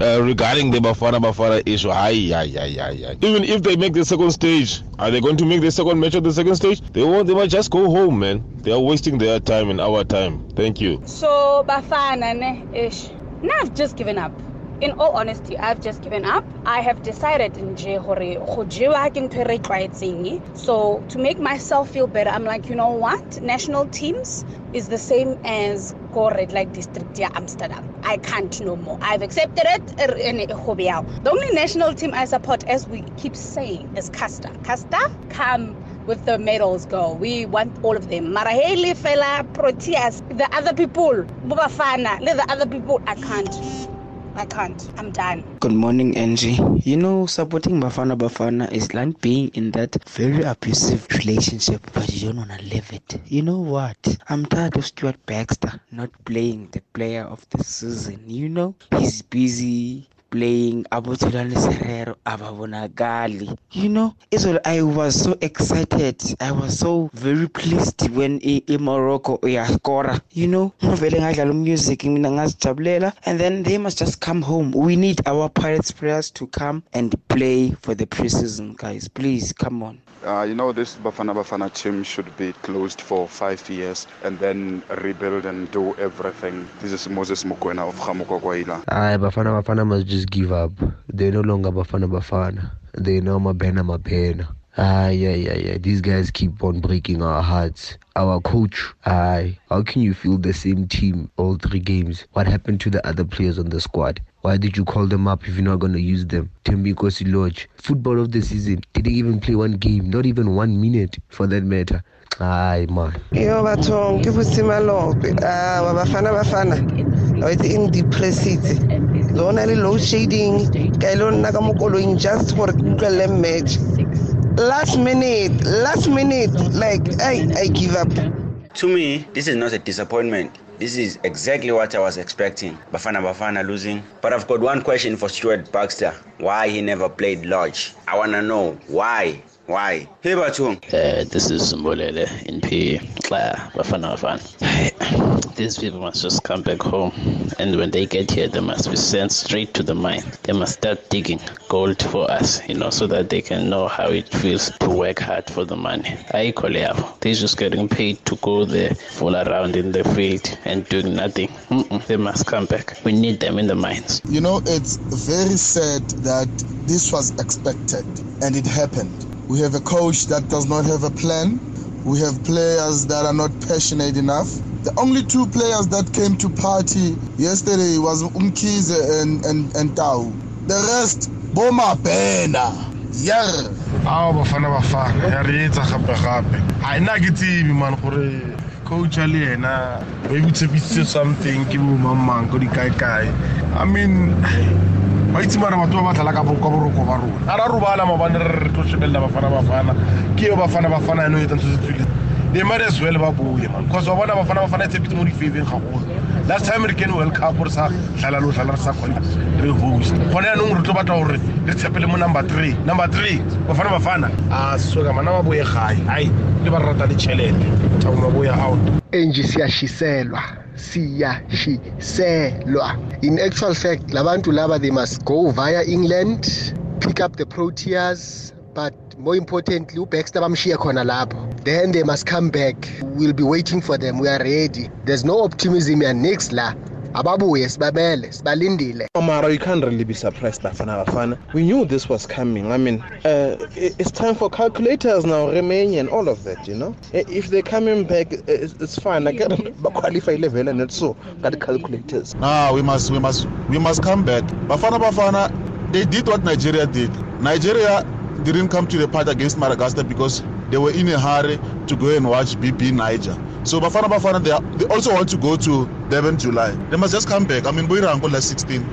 uh, regarding the Bafana Bafana issue, aye, aye, aye, aye, aye. even if they make the second stage, are they going to make the second match of the second stage? They won't. They might just go home, man. They are wasting their time and our time. Thank you. So Bafana ne ish. Now I've just given up. In all honesty, I've just given up. I have decided in je hore go jewa ke ntho e re tlwaetseng. So to make myself feel better, I'm like, you know what? National teams is the same as go red light district ya Amsterdam. I can't no more. I've accepted it er. The only national team I support, as we keep saying, is Caster. Caster come with the medals go. We want all of them. Maraheli, Fela, Proteas, the other people, Bubafana, the other people, I can't. I can't. I'm done. Good morning, Angie. You know, supporting Bafana Bafana is like being in that very abusive relationship, but you don't want to live it. You know what? I'm tired of Stuart Baxter not playing the player of the season. You know, he's busy playing abothelwane serero ababonakali. You know izolo i was so excited. I was so very pleased when imorocco uyascora you know ngivele ngadlala umusic mina ngazijabulela and then they must just come home. We need our pirates players to come and play for the preseason guys. Please come on. Uh, you know, this Bafana Bafana team should be closed for five years and then rebuild and do everything. This is Moses Mukwena of Khamukwa Kwaila. Aye, Bafana Bafana must just give up. They're no longer Bafana Bafana. They know Mabena Mabena. Ah, yeah, yeah, yeah. These guys keep on breaking our hearts. Our coach, aye. How can you feel the same team all three games? What happened to the other players on the squad? Why did you call them up if you're not going to use them? Thembinkosi Lorch, football of the season, didn't even play one game, not even one minute for that matter. Aye, man. yo bathong ke bosima lope a wa bafana bafana wa itse e ndepressitse lo na le low shading ka ile nna ka mo koloing just gore ke match last minute last minute like i i give up To me, this is not a disappointment. This is exactly what I was expecting. Bafana Bafana losing. But I've got one question for Stuart Baxter. Why he never played Lorch? I wanna know why. Why? Hey Batung. Uh, this is Mbolele in P. Claire, Bafana Bafana. These people must just come back home, and when they get here, they must be sent straight to the mine. They must start digging gold for us, you know, so that they can know how it feels to work hard for the money. I equally have. They're just getting paid to go there, fool around in the field, and doing nothing. Mm-mm, they must come back. We need them in the mines. You know, it's very sad that this was expected and it happened. We have a coach that does not have a plan. We have players that are not passionate enough. The only two players that came to party yesterday was Umkize and, and, and Tau. The rest, Boma Pena. Yeah. ao bafana bafana ya re etsa gape-gape ga ena ke tsebe man gore coacha le ena ba ibotshepitsitse something ke bomangmang ko dikaekae i mean ba itse bana batho ba ba tlala ka boroko ba rona. A ra robala maobane re re tlo shebelela bafana bafana. Ke eo bafana bafana eno e ntho tse tswile they might as well ba boye man because wa bona bafana bafana e tshepitse mo difaveng gagolo last time re kene world cup re sa tlhala lo tlhala re sa kgone re host. Gone yanong re tlo batla gore re tshepele mo number three. Number three bafana bafana. A soka mana ba boye gae. Ai le ba rata le tšhelete thabo ba boya out enji siyashiselwa siyashiselwa. In actual fact labantu laba they must go via england pick up the proteas but more importantly ubaxter bamshiye khona lapho. Then they must come back. We'll be waiting for them. We are ready. There's no optimism yanix la ababuye sibabele sibalindile Omara, you can't really be surprised, Bafana Bafana. We knew this was coming. I mean, uh, it's time for calculators now, Romania and all of that, you know? If they're coming back, it's, it's fine. I get them qualify level and so, got the calculators. Nah, we must, we must, we must come back. Bafana Bafana, they did what Nigeria did. Nigeria didn't come to the party against Madagascar because they were in a hurry to go and watch BBNaija. So Bafana Bafana, they, are, they also want to go to Durban July. They must just come back. I mean, we're last 16.